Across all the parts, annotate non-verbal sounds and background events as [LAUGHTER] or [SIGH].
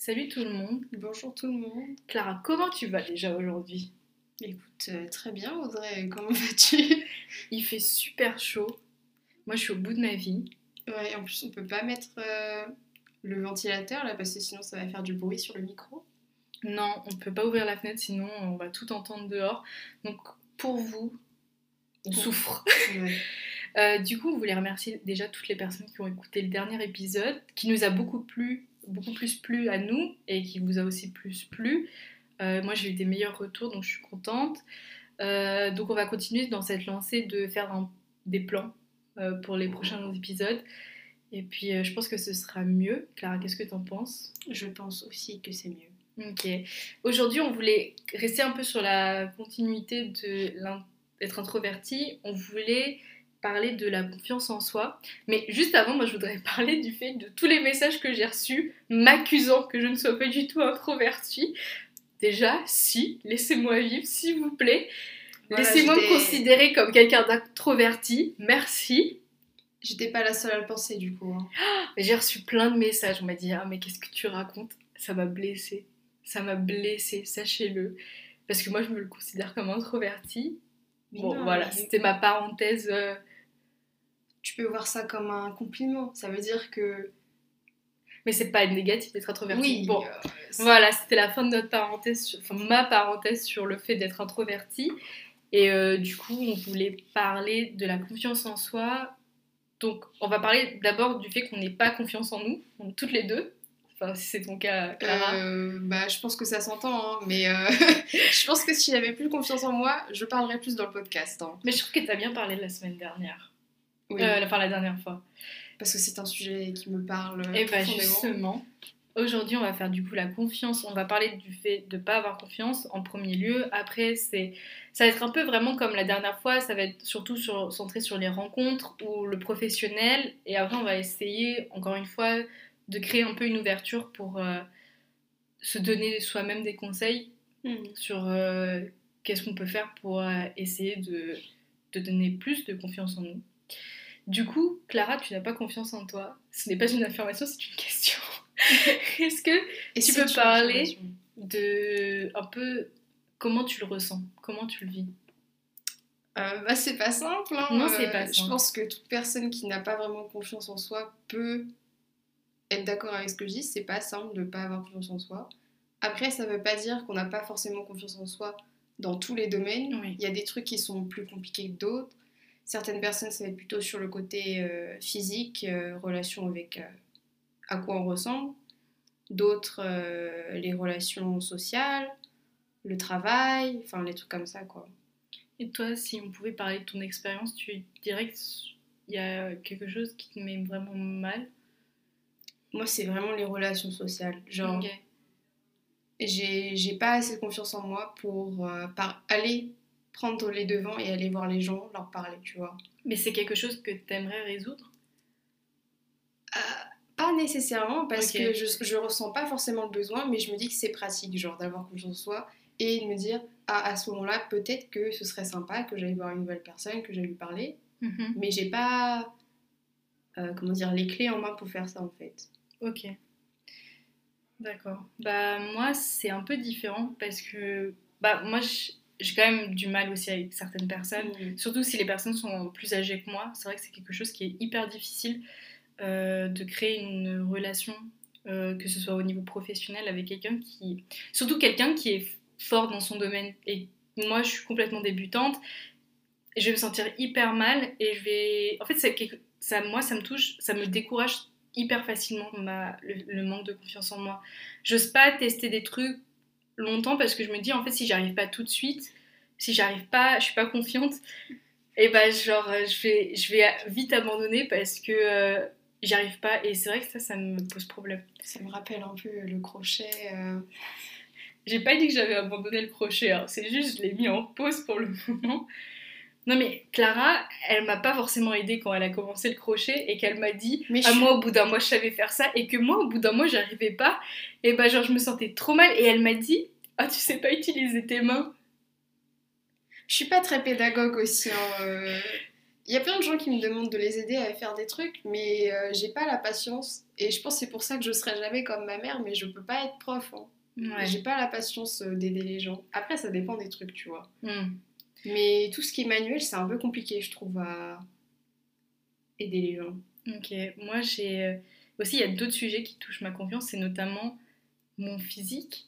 Salut tout le monde. Bonjour tout le monde. Clara, comment tu vas déjà aujourd'hui? Écoute, euh, très bien Audrey, [LAUGHS] comment vas-tu? Il fait super chaud. Moi je suis au bout de ma vie. Ouais, en plus on peut pas mettre euh, le ventilateur là parce que sinon ça va faire du bruit sur le micro. Non, on peut pas ouvrir la fenêtre sinon on va tout entendre dehors. Donc pour vous, on souffre. Ouais. [LAUGHS] Euh, du coup, on voulait remercier déjà toutes les personnes qui ont écouté le dernier épisode, qui nous a beaucoup plu, beaucoup plus plu à nous et qui vous a aussi plus plu. Euh, moi, j'ai eu des meilleurs retours, donc je suis contente. Euh, donc, on va continuer dans cette lancée de faire un- des plans euh, pour les prochains épisodes. Et puis, je pense que ce sera mieux. Clara, qu'est-ce que tu en penses? Je pense aussi que c'est mieux. Ok. Aujourd'hui, on voulait rester un peu sur la continuité de d'être introverti. On voulait parler de la confiance en soi. Mais juste avant, moi, je voudrais [LAUGHS] parler du fait de tous les messages que j'ai reçus m'accusant que je ne sois pas du tout introvertie. Déjà, si, laissez-moi vivre, s'il vous plaît. Voilà, Laissez-moi me considérer comme quelqu'un d'introverti. Merci. J'étais pas la seule à le penser du coup. hein. [GASPS] J'ai reçu plein de messages. On m'a dit Ah, mais qu'est-ce que tu racontes? Ça m'a blessée. Ça m'a blessée, sachez-le. Parce que moi, je me le considère comme introverti. Mais Bon, non, voilà, mais c'était ma parenthèse. euh, Tu peux voir ça comme un compliment. Ça veut dire que. Mais c'est pas négatif d'être introverti. Oui, Bon, euh, voilà, c'était la fin de notre parenthèse, sur- enfin ma parenthèse sur le fait d'être introverti. Et euh, du coup, on voulait parler de la confiance en soi. Donc, on va parler d'abord du fait qu'on n'ait pas confiance en nous, toutes les deux. Enfin, si c'est ton cas, Clara. Euh, bah, je pense que ça s'entend, hein, mais euh, [LAUGHS] je pense que si j'avais plus confiance en moi, je parlerais plus dans le podcast. hein. Mais je trouve que t'as bien parlé la semaine dernière. Oui, Euh, enfin, la dernière fois. parce que c'est un sujet qui me parle Et bah profondément. justement, aujourd'hui on va faire du coup la confiance. On va parler du fait de ne pas avoir confiance en premier lieu. Après, c'est ça va être un peu vraiment comme la dernière fois. Ça va être surtout sur, centré sur les rencontres ou le professionnel. Et après, on va essayer encore une fois de créer un peu une ouverture pour euh, se donner soi-même des conseils Mhm. sur euh, qu'est-ce qu'on peut faire pour euh, essayer de, de donner plus de confiance en nous. Du coup, Clara, tu n'as pas confiance en toi. Ce n'est pas une affirmation, c'est une question. [LAUGHS] Est-ce que Et Tu si peux parler de un peu comment tu le ressens, comment tu le vis? Euh, bah, c'est pas simple. hein. Non, c'est Euh, pas Je simple. pense que toute personne qui n'a pas vraiment confiance en soi peut être d'accord avec ce que je dis. C'est pas simple de pas avoir confiance en soi. Après, ça veut pas dire qu'on n'a pas forcément confiance en soi dans tous les domaines. Oui. Il y a des trucs qui sont plus compliqués que d'autres. Certaines personnes, ça va être plutôt sur le côté euh, physique, euh, relation avec euh, à quoi on ressemble. D'autres, les relations sociales, le travail, enfin les trucs comme ça, quoi. Et toi, si on pouvait parler de ton expérience, tu dirais qu'il y a quelque chose qui te met vraiment mal? Moi, c'est vraiment les relations sociales. Genre, Ok. j'ai j'ai pas assez de confiance en moi pour euh, par- aller prendre les devants et aller voir les gens, leur parler, tu vois. Mais c'est quelque chose que tu aimerais résoudre Pas nécessairement, parce que je, je ressens pas forcément le besoin, mais je me dis que c'est pratique, genre d'avoir confiance en soi et de me dire, ah, à ce moment-là, peut-être que ce serait sympa que j'aille voir une nouvelle personne, que j'aille lui parler, Mhm. mais j'ai pas, euh, comment dire, les clés en main pour faire ça en fait. Ok. D'accord. Bah moi c'est un peu différent parce que bah moi j- j'ai quand même du mal aussi avec certaines personnes, surtout si les personnes sont plus âgées que moi. C'est vrai que c'est quelque chose qui est hyper difficile euh, de créer une relation, euh, que ce soit au niveau professionnel avec quelqu'un qui, surtout quelqu'un qui est fort dans son domaine. Et moi je suis complètement débutante. Et je vais me sentir hyper mal et je vais, en fait ça moi ça me touche, ça me décourage hyper facilement ma, le, le manque de confiance en moi. J'ose pas tester des trucs longtemps parce que je me dis en fait si j'arrive pas tout de suite, si j'arrive pas, je suis pas confiante, et ben genre euh, je vais, je vais vite abandonner parce que euh, j'y arrive pas et c'est vrai que ça ça me pose problème. Ça me rappelle un peu le crochet. euh, J'ai pas dit que j'avais abandonné le crochet, hein. c'est juste je l'ai mis en pause pour le [LAUGHS] moment. Non mais Clara, elle m'a pas forcément aidée quand elle a commencé le crochet et qu'elle m'a dit Mais à suis- moi au bout d'un mois je savais faire ça et que moi au bout d'un mois j'arrivais pas et bah genre je me sentais trop mal et elle m'a dit ah tu sais pas utiliser tes mains Je suis pas très pédagogue aussi. hein, euh, il y a plein de gens qui me demandent de les aider à faire des trucs, mais euh, j'ai pas la patience. Et je pense que c'est pour ça que je serai jamais comme ma mère, mais je peux pas être prof. Hein. J'ai pas la patience euh, d'aider les gens. Après, ça dépend des trucs, tu vois. Hmm. Mais tout ce qui est manuel, c'est un peu compliqué, je trouve, à aider les gens. Ok, moi j'ai. Euh, aussi, il y a d'autres sujets qui touchent ma confiance, c'est notamment mon physique.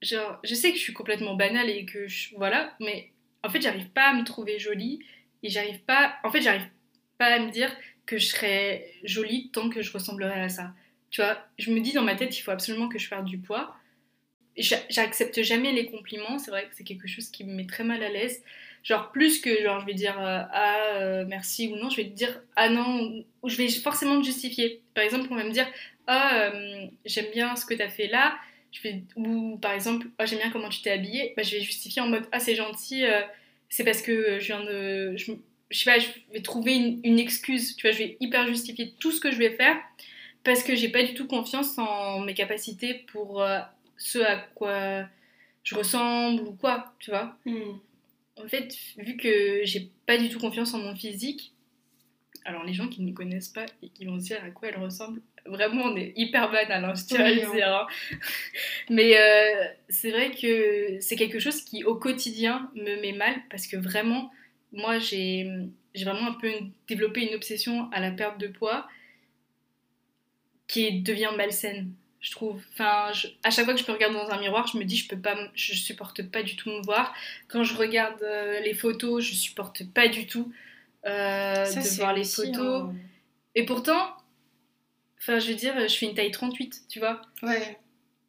Genre, je sais que je suis complètement banale et que je. Voilà, mais en fait, j'arrive pas à me trouver jolie et j'arrive pas. En fait, j'arrive pas à me dire que je serais jolie tant que je ressemblerais à ça. Tu vois, je me dis dans ma tête, il faut absolument que je perde du poids. J'accepte jamais les compliments, c'est vrai que c'est quelque chose qui me met très mal à l'aise. Genre, plus que genre, je vais dire euh, ah euh, merci ou non, je vais te dire ah non, je vais forcément te justifier. Par exemple, on va me dire ah euh, j'aime bien ce que tu as fait là, je vais, ou par exemple ah j'aime bien comment tu t'es habillée, bah, je vais justifier en mode ah c'est gentil, c'est parce que je viens de. Je, sais pas, je vais trouver une, une, excuse, tu vois, je vais hyper justifier tout ce que je vais faire parce que j'ai pas du tout confiance en mes capacités pour ce à quoi je ressemble ou quoi, tu vois. Hmm. En fait, vu que j'ai pas du tout confiance en mon physique, alors les gens qui ne me connaissent pas et qui vont se dire à quoi elle ressemble, vraiment on est hyper banal, hein, je tiens à le dire. Hein. [LAUGHS] Mais euh, c'est vrai que c'est quelque chose qui au quotidien me met mal parce que vraiment, moi j'ai vraiment un peu développé une obsession à la perte de poids qui devient malsaine, je trouve. Enfin, à chaque fois que je me regarde dans un miroir, je me dis je peux pas, je supporte pas du tout me voir. Quand je regarde euh, les photos, je supporte pas du tout euh, de voir les photos. Et pourtant, enfin, je veux dire, je fais une taille 38, tu vois. Ouais.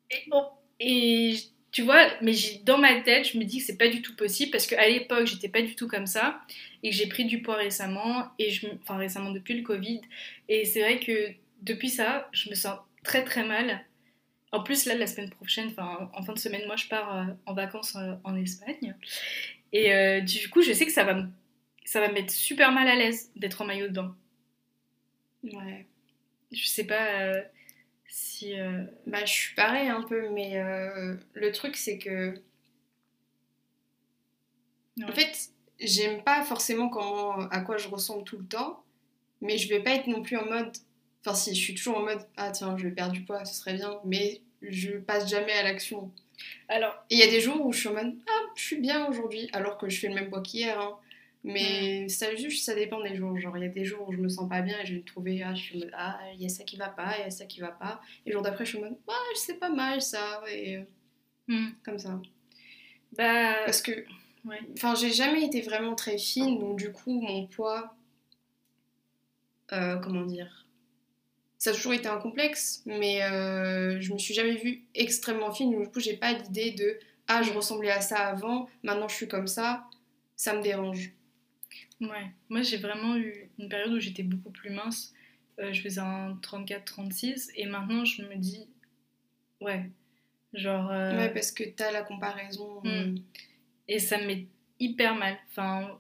Et, bon, et tu vois, mais dans ma tête, je me dis que c'est pas du tout possible parce qu'à l'époque, j'étais pas du tout comme ça et que j'ai pris du poids récemment et je, enfin récemment depuis le Covid. Et c'est vrai que depuis ça, je me sens très très mal. En plus, là, la semaine prochaine, enfin, en fin de semaine, moi, je pars euh, en vacances euh, en Espagne. Et euh, du coup, je sais que ça va, me, ça va mettre super mal à l'aise d'être en maillot de bain. Ouais. Je sais pas si. Bah, je suis pareil un peu, mais le truc, c'est que. En fait, j'aime pas forcément comment, à quoi je ressemble tout le temps, mais je vais pas être non plus en mode Enfin, si, je suis toujours en mode Ah, tiens, je vais perdre du poids, ce serait bien, mais je passe jamais à l'action. Alors. il y a des jours où je suis en mode Ah, je suis bien aujourd'hui, alors que je fais le même poids qu'hier. Hein. Mais ça juste, ça dépend des jours. Genre, il y a des jours où je me sens pas bien et je vais me trouver, ah, je suis en mode, ah, il y a ça qui va pas, il y a ça qui va pas. Et le jour d'après, je suis en mode, ah, c'est pas mal ça. Et hmm. comme ça. Bah. Parce que. Ouais. Enfin, j'ai jamais été vraiment très fine, donc du coup, mon poids. Euh, comment dire ça a toujours été un complexe, mais euh, je me suis jamais vue extrêmement fine. Du coup, j'ai pas l'idée de ah, je ressemblais à ça avant, maintenant je suis comme ça. Ça me dérange. Ouais, moi j'ai vraiment eu une période où j'étais beaucoup plus mince. Euh, je faisais un 34-36 et maintenant je me dis ouais, genre. Euh, ouais, parce que t'as la comparaison. Hmm. Et ça me met hyper mal. Enfin,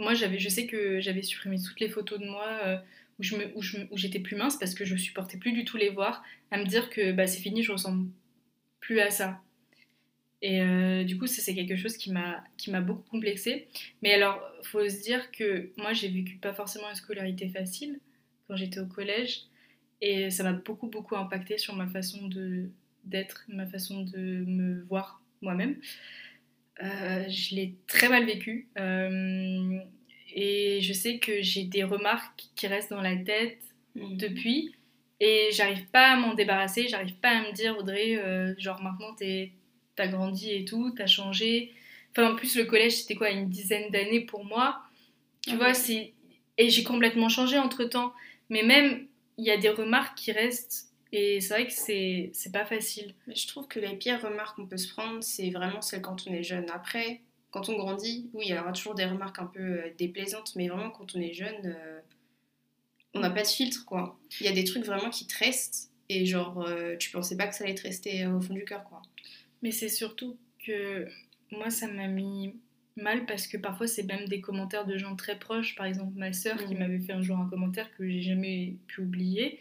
moi j'avais, je sais que j'avais supprimé toutes les photos de moi où j'étais plus mince parce que je supportais plus du tout les voir, à me dire que bah, c'est fini, je ressemble plus à ça. Et euh, du coup, c'est quelque chose qui m'a beaucoup complexé. Mais alors, faut se dire que moi, j'ai vécu pas forcément une scolarité facile quand j'étais au collège. Et ça m'a beaucoup, beaucoup impacté sur ma façon d'être, ma façon de me voir moi-même. Euh, je l'ai très mal vécu. Euh, et je sais que j'ai des remarques qui restent dans la tête mhm. depuis. Et j'arrive pas à m'en débarrasser, j'arrive pas à me dire, Audrey, euh, genre maintenant t'as grandi et tout, t'as changé. Enfin, en plus, le collège, c'était quoi, une dizaine d'années pour moi. Tu ah vois, c'est. Et j'ai complètement changé entre temps. Mais même, il y a des remarques qui restent. Et c'est vrai que c'est pas facile. Mais je trouve que les pires remarques qu'on peut se prendre, c'est vraiment celles quand on est jeune. Après, quand on grandit, oui, il y aura toujours des remarques un peu euh, déplaisantes, mais vraiment quand on est jeune, euh, on n'a pas de filtre, quoi. Il y a des trucs vraiment qui te restent, et genre, euh, tu pensais pas que ça allait te rester au fond du cœur, quoi. Mais c'est surtout que moi, ça m'a mis mal parce que parfois, c'est même des commentaires de gens très proches. Par exemple, ma sœur qui mmh. m'avait fait un jour un commentaire que j'ai jamais pu oublier.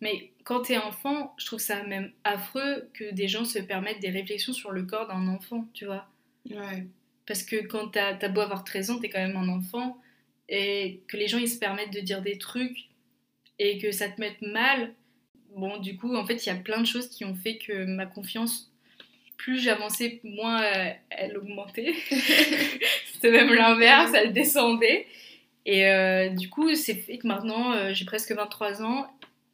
Mais quand t'es enfant, je trouve ça même affreux que des gens se permettent des réflexions sur le corps d'un enfant, tu vois. Ouais. Parce que quand t'as as beau avoir 13 ans, t'es quand même un enfant. et que les gens ils se permettent de dire des trucs et que ça te mette mal, bon, du coup, en fait, il y a plein de choses qui ont fait que ma confiance, plus j'avançais, moins euh, elle augmentait. [LAUGHS] C'était même l'inverse, elle descendait. Et euh, du coup, c'est fait que maintenant, euh, j'ai presque 23 ans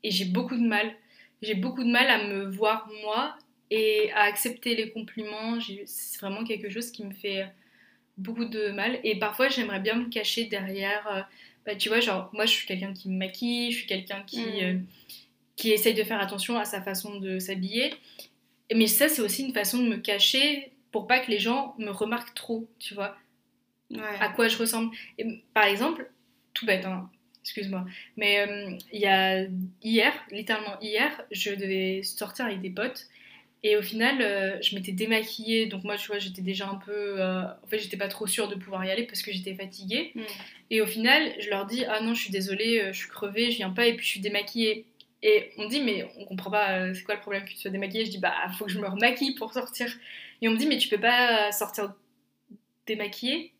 et j'ai beaucoup de mal. J'ai beaucoup de mal à me voir moi et à accepter les compliments. C'est vraiment quelque chose qui me fait beaucoup de mal. Et parfois, j'aimerais bien me cacher derrière. bah, tu vois, genre, moi, je suis quelqu'un qui me maquille, je suis quelqu'un qui. Mm qui essaye de faire attention à sa façon de s'habiller. Mais ça, c'est aussi une façon de me cacher pour pas que les gens me remarquent trop, tu vois, à quoi je ressemble. Et, par exemple, tout bête, hein, excuse-moi, mais euh, il y a hier, littéralement hier, je devais sortir avec des potes. Et au final, euh, je m'étais démaquillée, donc moi, tu vois, j'étais déjà un peu. Euh, en fait, j'étais pas trop sûre de pouvoir y aller parce que j'étais fatiguée. Mm. Et au final, je leur dis Ah non, je suis désolée, je suis crevée, je viens pas, et puis je suis démaquillée. Et on me dit, mais on comprend pas, euh, c'est quoi le problème que tu sois démaquillée? Je dis, bah, faut que je me remaquille pour sortir. Et on me dit, mais tu peux pas sortir démaquillée?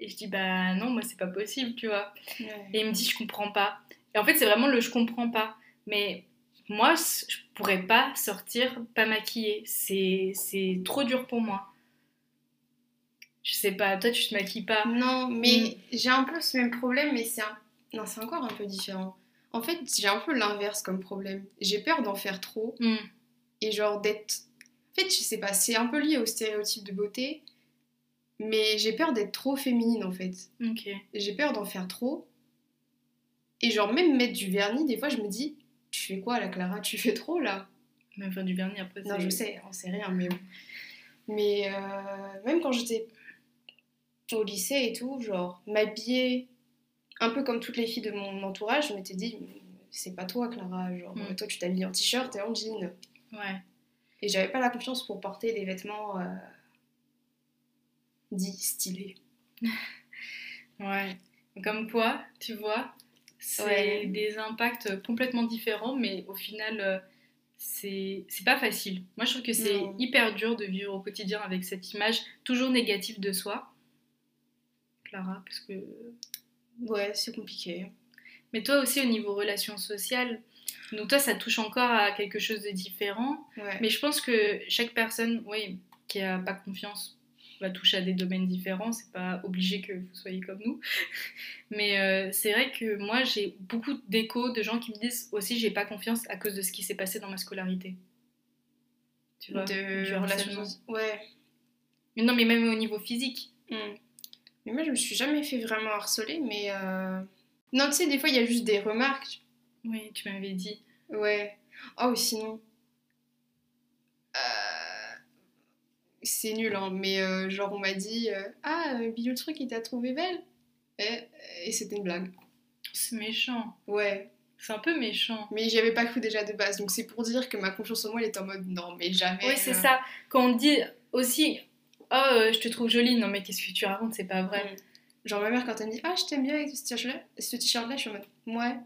Et je dis, bah non, moi c'est pas possible, tu vois. Et il me dit, je comprends pas. Et en fait, c'est vraiment le je comprends pas. Mais moi, je pourrais pas sortir pas maquillée. C'est trop dur pour moi. Je sais pas, toi tu te maquilles pas. Non, mais mm. j'ai un peu ce même problème, mais c'est un... Non, c'est encore un peu différent. En fait, j'ai un peu l'inverse comme problème. J'ai peur d'en faire trop. Hmm. Et genre d'être. En fait, je sais pas, c'est un peu lié au stéréotype de beauté. Mais j'ai peur d'être trop féminine en fait. J'ai peur d'en faire trop. Et genre, même mettre du vernis, des fois je me dis Tu fais quoi là, Clara? Tu fais trop là? Même faire du vernis après. Non, je sais, on sait rien, mais. Mais euh, même quand j'étais au lycée et tout, genre, m'habiller un peu comme toutes les filles de mon entourage, je m'étais dit, c'est pas toi, Clara. Genre, mm. toi, tu t'habilles en t-shirt et en jean. Ouais. Et j'avais pas la confiance pour porter des vêtements euh, dits stylés. [LAUGHS] ouais. Comme quoi, tu vois, c'est des impacts complètement différents, mais au final, euh, c'est pas facile. Moi, je trouve que c'est hyper dur de vivre au quotidien avec cette image toujours négative de soi. Clara, parce que Ouais, c'est compliqué. Mais toi aussi, au niveau relations sociales, donc toi, ça touche encore à quelque chose de différent. Mais je pense que chaque personne, oui, qui a pas confiance, va toucher à des domaines différents. C'est pas obligé que vous soyez comme nous. [LAUGHS] Mais euh, c'est vrai que moi, j'ai beaucoup d'échos de gens qui me disent aussi, j'ai pas confiance à cause de ce qui s'est passé dans ma scolarité. Tu vois, de... du relation. Ouais. Mais non, mais même au niveau physique. Hmm. Mais moi, je me suis jamais fait vraiment harceler, mais. Euh... Non, tu sais, des fois, il y a juste des remarques. Oui, tu m'avais dit. Ouais. Oh, sinon. Euh... C'est nul, hein, mais euh, genre, on m'a dit euh, Ah, Bilou, le truc, il t'a trouvé belle Et, et c'était une blague. C'est méchant. Ouais. C'est un peu méchant. Mais j'y avais pas cru déjà de base, donc c'est pour dire que ma confiance en moi, elle est en mode non, mais jamais. Oui, c'est ça. Quand on dit aussi, Oh, euh, je te trouve jolie. Non, mais qu'est-ce que tu racontes C'est pas vrai. Mm. Genre, ma mère, quand elle me dit Ah, je t'aime bien avec ce t-shirt-là, ce t-shirt-là, je suis en mode Ouais.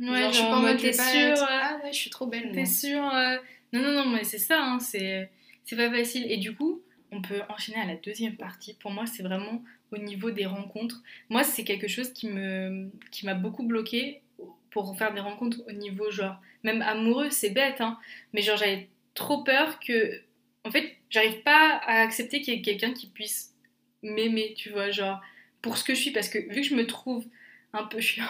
Ouais, genre, je suis pas en mode T'es sûre Ah, ouais, je suis trop belle. T'es sûre euh, Non, non, non, mais c'est ça, hein, c'est pas facile. Et du coup, on peut enchaîner à la deuxième partie. Pour moi, c'est vraiment au niveau des rencontres. Moi, c'est quelque chose qui me qui m'a beaucoup bloqué pour faire des rencontres au niveau genre même amoureux, c'est bête hein, mais genre j'avais trop peur que en fait, j'arrive pas à accepter qu'il y ait quelqu'un qui puisse m'aimer, tu vois, genre, pour ce que je suis, parce que vu que je me trouve un peu chiante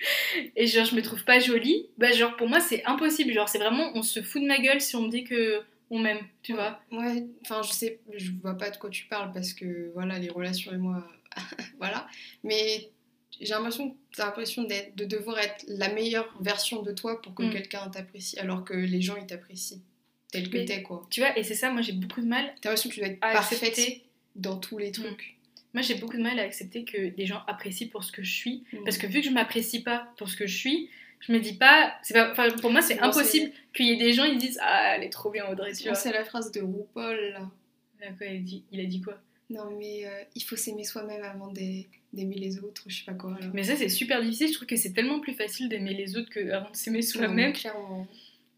[LAUGHS] et genre je me trouve pas jolie, bah genre pour moi c'est impossible, genre c'est vraiment on se fout de ma gueule si on me dit que on m'aime, tu vois. Ouais, enfin je sais, je vois pas de quoi tu parles parce que voilà les relations et moi, [LAUGHS] voilà, mais j'ai l'impression l'impression de devoir être la meilleure version de toi pour que mm. quelqu'un t'apprécie alors que les gens ils t'apprécient tel que t'es, quoi. Tu vois, et c'est ça, moi j'ai beaucoup de mal. T'as l'impression que tu dois être parfaite dans tous les trucs. Mm. Moi j'ai beaucoup de mal à accepter que des gens apprécient pour ce que je suis. Mm. Parce que vu que je m'apprécie pas pour ce que je suis, je me dis pas. c'est pas enfin, pour moi c'est impossible qu'il y ait des gens ils disent Ah, elle est trop bien Audrey, tu vois. C'est la phrase de RuPaul là. Quoi, il, dit, il a dit quoi? Non, mais euh, il faut s'aimer soi-même avant d'aimer les autres, je sais pas quoi. Mais ça, c'est super difficile. Je trouve que c'est tellement plus facile d'aimer les autres qu'avant de s'aimer soi-même.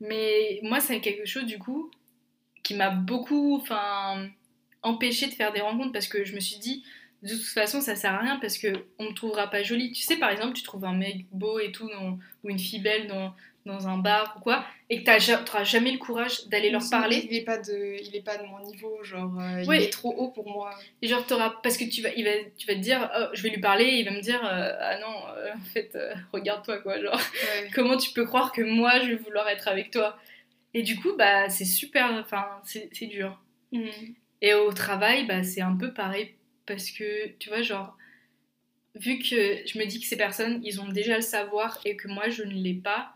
Mais moi, c'est quelque chose, du coup, qui m'a beaucoup enfin, empêché de faire des rencontres parce que je me suis dit, de toute façon, ça sert à rien parce que on me trouvera pas jolie. Tu sais, par exemple, tu trouves un mec beau et tout, ou une fille belle dans, dans un bar ou quoi, et que tu n'auras jamais le courage d'aller leur parler. Il est pas de, il est pas de mon niveau, genre, euh, il est trop haut pour moi. Et genre, auras, parce que tu vas, il va, tu vas te dire, oh, je vais lui parler, et il va me dire, euh, ah non, euh, en fait, regarde-toi, quoi, genre, [LAUGHS] comment tu peux croire que moi, je vais vouloir être avec toi? Et du coup, bah, c'est super, enfin, c'est dur. Mm. Et au travail, bah, c'est un peu pareil, parce que, tu vois, genre, vu que je me dis que ces personnes, ils ont déjà le savoir et que moi, je ne l'ai pas,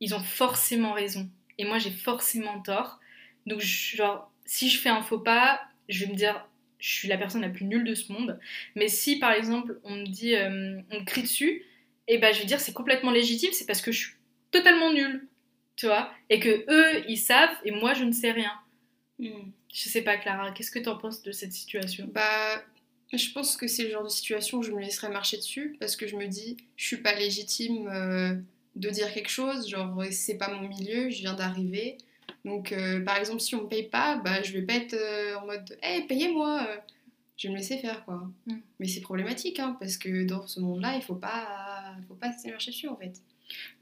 ils ont forcément raison. Et moi, j'ai forcément tort. Donc, genre, si je fais un faux pas, je vais me dire, je suis la personne la plus nulle de ce monde. Mais si, par exemple, on me dit, euh, on me crie dessus, et eh ben, je vais dire, c'est complètement légitime, c'est parce que je suis totalement nulle. Tu vois Et que eux, ils savent, et moi, je ne sais rien. Hmm. Je sais pas, Clara, qu'est-ce que tu en penses de cette situation? Bah, je pense que c'est le genre de situation où je me laisserais marcher dessus, parce que je me dis, je suis pas légitime. Euh, de dire quelque chose, genre c'est pas mon milieu, je viens d'arriver. Donc euh, par exemple si on me paye pas, bah je vais pas être euh, en mode hey payez-moi, je vais me laisser faire quoi. Mm. Mais c'est problématique hein, parce que dans ce monde-là il faut pas faut pas se marcher dessus en fait.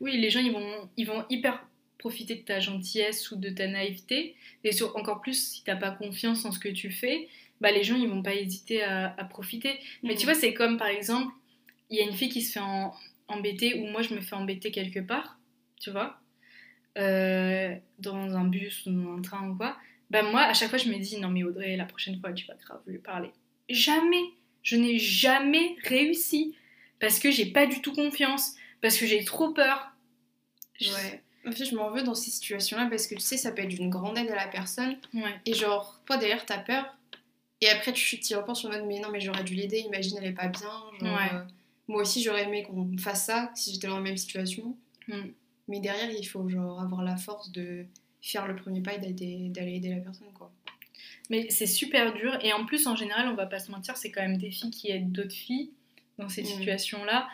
Oui les gens ils vont ils vont hyper profiter de ta gentillesse ou de ta naïveté et sur, encore plus si t'as pas confiance en ce que tu fais, bah les gens ils vont pas hésiter à, profiter. Mais tu mm. vois c'est comme par exemple il y a une fille qui se fait en, embêter ou moi je me fais embêter quelque part, tu vois, euh, dans un bus ou dans un train ou quoi, ben moi à chaque fois je me dis non mais Audrey, la prochaine fois tu vas grave lui parler. Jamais, je n'ai jamais réussi parce que j'ai pas du tout confiance, parce que j'ai trop peur. Ouais. En fait, je m'en veux dans ces situations-là parce que tu sais, ça peut être d'une grande aide à la personne. Et genre, toi derrière, t'as peur. Et après, tu t'y repenses en mode, mais non, mais j'aurais dû l'aider, imagine, elle est pas bien. Genre, euh, moi aussi, j'aurais aimé qu'on fasse ça si j'étais dans la même situation. Hmm. Mais derrière, il faut genre avoir la force de faire le premier pas et d'aller aider la personne, quoi. Mais c'est super dur. Et en plus, en général, on va pas se mentir, c'est quand même des filles qui aident d'autres filles dans ces hmm. situations-là.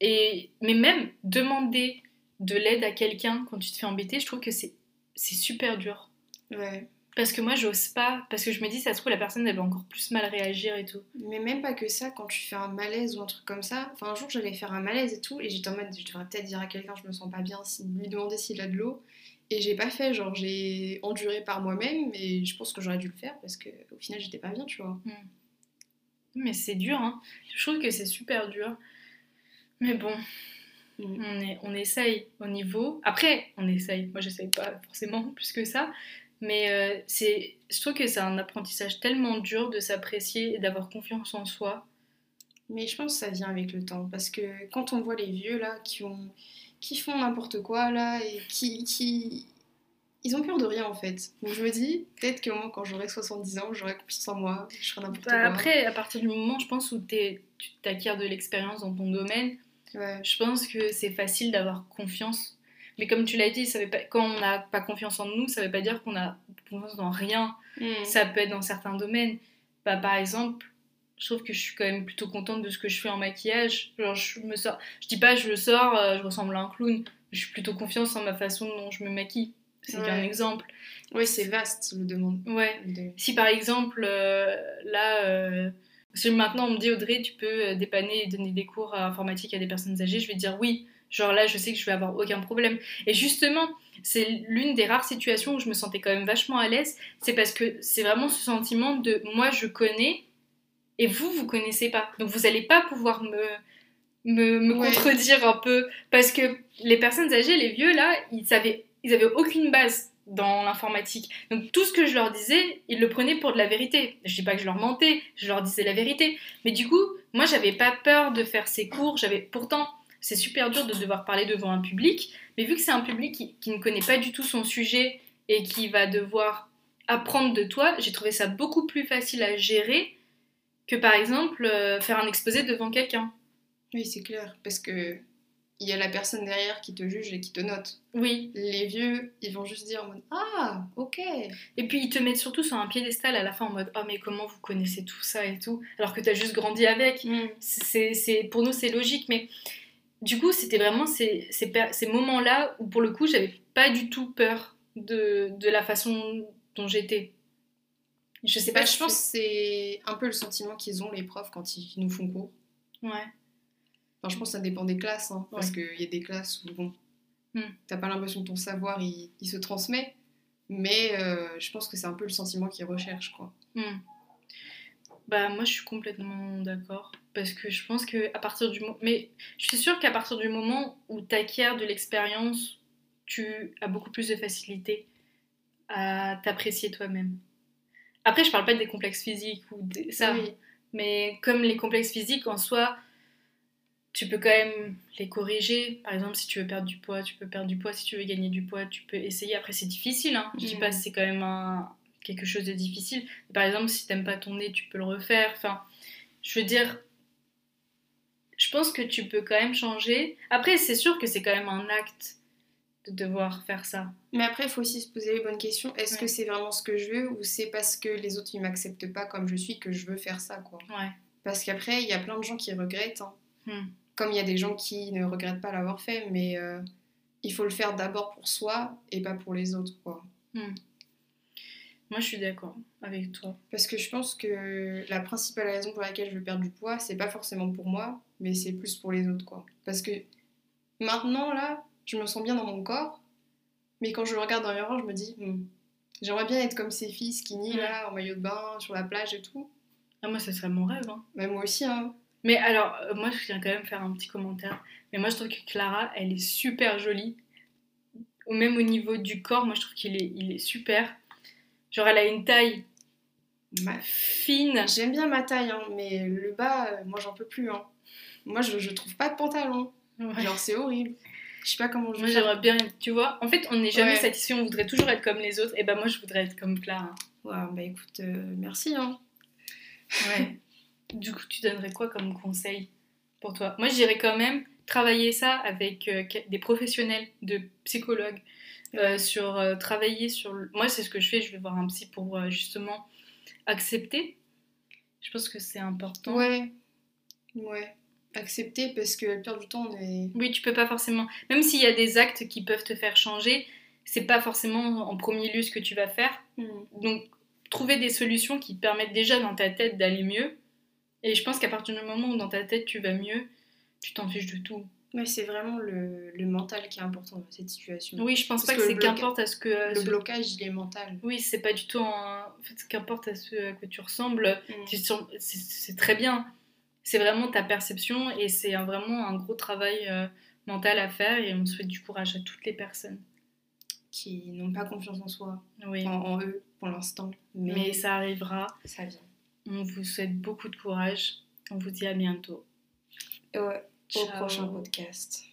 Et mais même demander de l'aide à quelqu'un quand tu te fais embêter, je trouve que c'est super dur. Ouais. Parce que moi, j'ose pas. Parce que je me dis, ça se trouve, la personne, elle va encore plus mal réagir et tout. Mais même pas que ça, quand tu fais un malaise ou un truc comme ça. Enfin, un jour, j'allais faire un malaise et tout. Et j'étais en mode, je devrais peut-être dire à quelqu'un, je me sens pas bien, lui demander s'il a de l'eau. Et j'ai pas fait. Genre, j'ai enduré par moi-même. Et je pense que j'aurais dû le faire parce que au final, j'étais pas bien, tu vois. Hmm. Mais c'est dur, hein. Je trouve que c'est super dur. Mais bon. Hmm. On, est, on essaye au niveau. Après, on essaye. Moi, j'essaye pas forcément plus que ça. Mais euh, c'est, je trouve que c'est un apprentissage tellement dur de s'apprécier et d'avoir confiance en soi. Mais je pense que ça vient avec le temps. Parce que quand on voit les vieux là qui, ont, qui font n'importe quoi là et qui, qui. Ils ont peur de rien en fait. Donc je me dis, peut-être que moi quand j'aurai 70 ans, j'aurai confiance en moi, je ferai n'importe bah, quoi. Après, à partir du moment, je pense, où tu t'acquiers de l'expérience dans ton domaine, je pense que c'est facile d'avoir confiance mais comme tu l'as dit, ça pas, quand on n'a pas confiance en nous, ça ne veut pas dire qu'on a confiance dans rien. Hmm. Ça peut être dans certains domaines. Bah, par exemple, je trouve que je suis quand même plutôt contente de ce que je fais en maquillage. Genre, je me sors, je dis pas je sors, euh, je ressemble à un clown. Je suis plutôt confiance en ma façon dont je me maquille. C'est un exemple. Oui, c'est vaste le demande. Ouais. Si par exemple, euh, là, euh, si maintenant on me dit Audrey, tu peux dépanner et donner des cours informatique à des personnes âgées, je vais dire oui. Genre là, je sais que je vais avoir aucun problème. Et justement, c'est l'une des rares situations où je me sentais quand même vachement à l'aise. C'est parce que c'est vraiment ce sentiment de moi, je connais et vous, vous connaissez pas. Donc vous n'allez pas pouvoir me, me, contredire un peu. Parce que les personnes âgées, les vieux là, ils avaient, ils avaient aucune base dans l'informatique. Donc tout ce que je leur disais, ils le prenaient pour de la vérité. Je dis pas que je leur mentais, je leur disais la vérité. Mais du coup, moi j'avais pas peur de faire ces cours, j'avais pourtant c'est super dur de devoir parler devant un public, mais vu que c'est un public qui, ne connaît pas du tout son sujet et qui va devoir apprendre de toi, j'ai trouvé ça beaucoup plus facile à gérer que par exemple euh, faire un exposé devant quelqu'un. Oui, c'est clair, parce que il y a la personne derrière qui te juge et qui te note. Oui. Les vieux, ils vont juste dire en mode Ah, ok. Et puis ils te mettent surtout sur un piédestal à la fin en mode Oh, mais comment vous connaissez tout ça et tout Alors que tu as juste grandi avec. Mm. C'est, pour nous, c'est logique, mais du coup, c'était vraiment ces, ces, moments-là où, pour le coup, j'avais pas du tout peur de, de la façon dont j'étais. Je sais pas, bah, je pense que c'est un peu le sentiment qu'ils ont, les profs, quand ils nous font cours. Ouais. Enfin, je pense que ça dépend des classes, hein, parce qu'il y a des classes où, bon, hmm. t'as pas l'impression que ton savoir, il, il se transmet, mais euh, je pense que c'est un peu le sentiment qu'ils recherchent, quoi. Hmm. Bah, moi, je suis complètement d'accord. Parce que je pense que à partir du moment. Mais je suis sûre qu'à partir du moment où tu acquiers de l'expérience, tu as beaucoup plus de facilité à t'apprécier toi-même. Après, je parle pas des complexes physiques ou ça. Mais comme les complexes physiques en soi, tu peux quand même les corriger. Par exemple, si tu veux perdre du poids, tu peux perdre du poids. Si tu veux gagner du poids, tu peux essayer. Après, c'est difficile. Hein. Je dis pas que mm. c'est quand même un, quelque chose de difficile. Par exemple, si t'aimes pas ton nez, tu peux le refaire. Enfin, je veux dire, je pense que tu peux quand même changer. Après, c'est sûr que c'est quand même un acte de devoir faire ça. Mais après, il faut aussi se poser les bonnes questions. Est-ce que c'est vraiment ce que je veux ou c'est parce que les autres ils m'acceptent pas comme je suis que je veux faire ça quoi? Ouais. Parce qu'après, il y a plein de gens qui regrettent. Hein. Hmm. Comme il y a des gens qui ne regrettent pas l'avoir fait, mais euh, il faut le faire d'abord pour soi et pas pour les autres quoi. Hmm. Moi, je suis d'accord avec toi. Parce que je pense que la principale raison pour laquelle je veux perdre du poids, c'est pas forcément pour moi, mais c'est plus pour les autres, quoi. Parce que maintenant, là, je me sens bien dans mon corps, mais quand je le regarde dans le miroir, je me dis, hmm, j'aimerais bien être comme ces filles skinny, là, en maillot de bain, sur la plage et tout. Ah, moi, ce serait mon rêve. Hein. Mais moi aussi, hein. Mais alors, euh, moi, je viens quand même faire un petit commentaire. Mais moi, je trouve que Clara, elle est super jolie. Même au niveau du corps, moi, je trouve qu'il est, il est super. Genre, elle a une taille fine. J'aime bien ma taille, hein, mais le bas, euh, moi, j'en peux plus. Hein. Moi, je, je trouve pas de pantalon. Genre, c'est horrible. Je sais pas comment je Moi, j'aimerais bien, tu vois. En fait, on n'est jamais satisfait, on voudrait toujours être comme les autres. Et ben, moi, je voudrais être comme Clara. Ouais, bah écoute, euh, merci. Hein. Ouais. [LAUGHS] du coup, tu donnerais quoi comme conseil pour toi? Moi, je dirais quand même travailler ça avec euh, des professionnels, de psychologues, euh, sur euh, travailler sur. Moi, c'est ce que je fais. Je vais voir un psy pour euh, justement accepter. Je pense que c'est important. Ouais. Ouais. Accepter parce que la plupart du temps, on est. Oui, tu peux pas forcément. Même s'il y a des actes qui peuvent te faire changer, c'est pas forcément en premier lieu ce que tu vas faire. Hmm. Donc, trouver des solutions qui te permettent déjà dans ta tête d'aller mieux. Et je pense qu'à partir du moment où dans ta tête tu vas mieux, tu t'en fiches de tout. Mais c'est vraiment le, le, mental qui est important dans cette situation. Oui, je pense pas que, c'est qu'importe à ce que. le blocage, il est mental. Oui, c'est pas du tout. En, fait, qu'importe à ce à quoi tu ressembles, mm. c'est très bien. C'est vraiment ta perception et c'est vraiment un gros travail euh, mental à faire et on souhaite du courage à toutes les personnes. Qui n'ont pas confiance en soi, oui. en, eux pour l'instant. Mais... Mais ça arrivera. Ça vient. On vous souhaite beaucoup de courage. On vous dit à bientôt. Ouais au prochain podcast.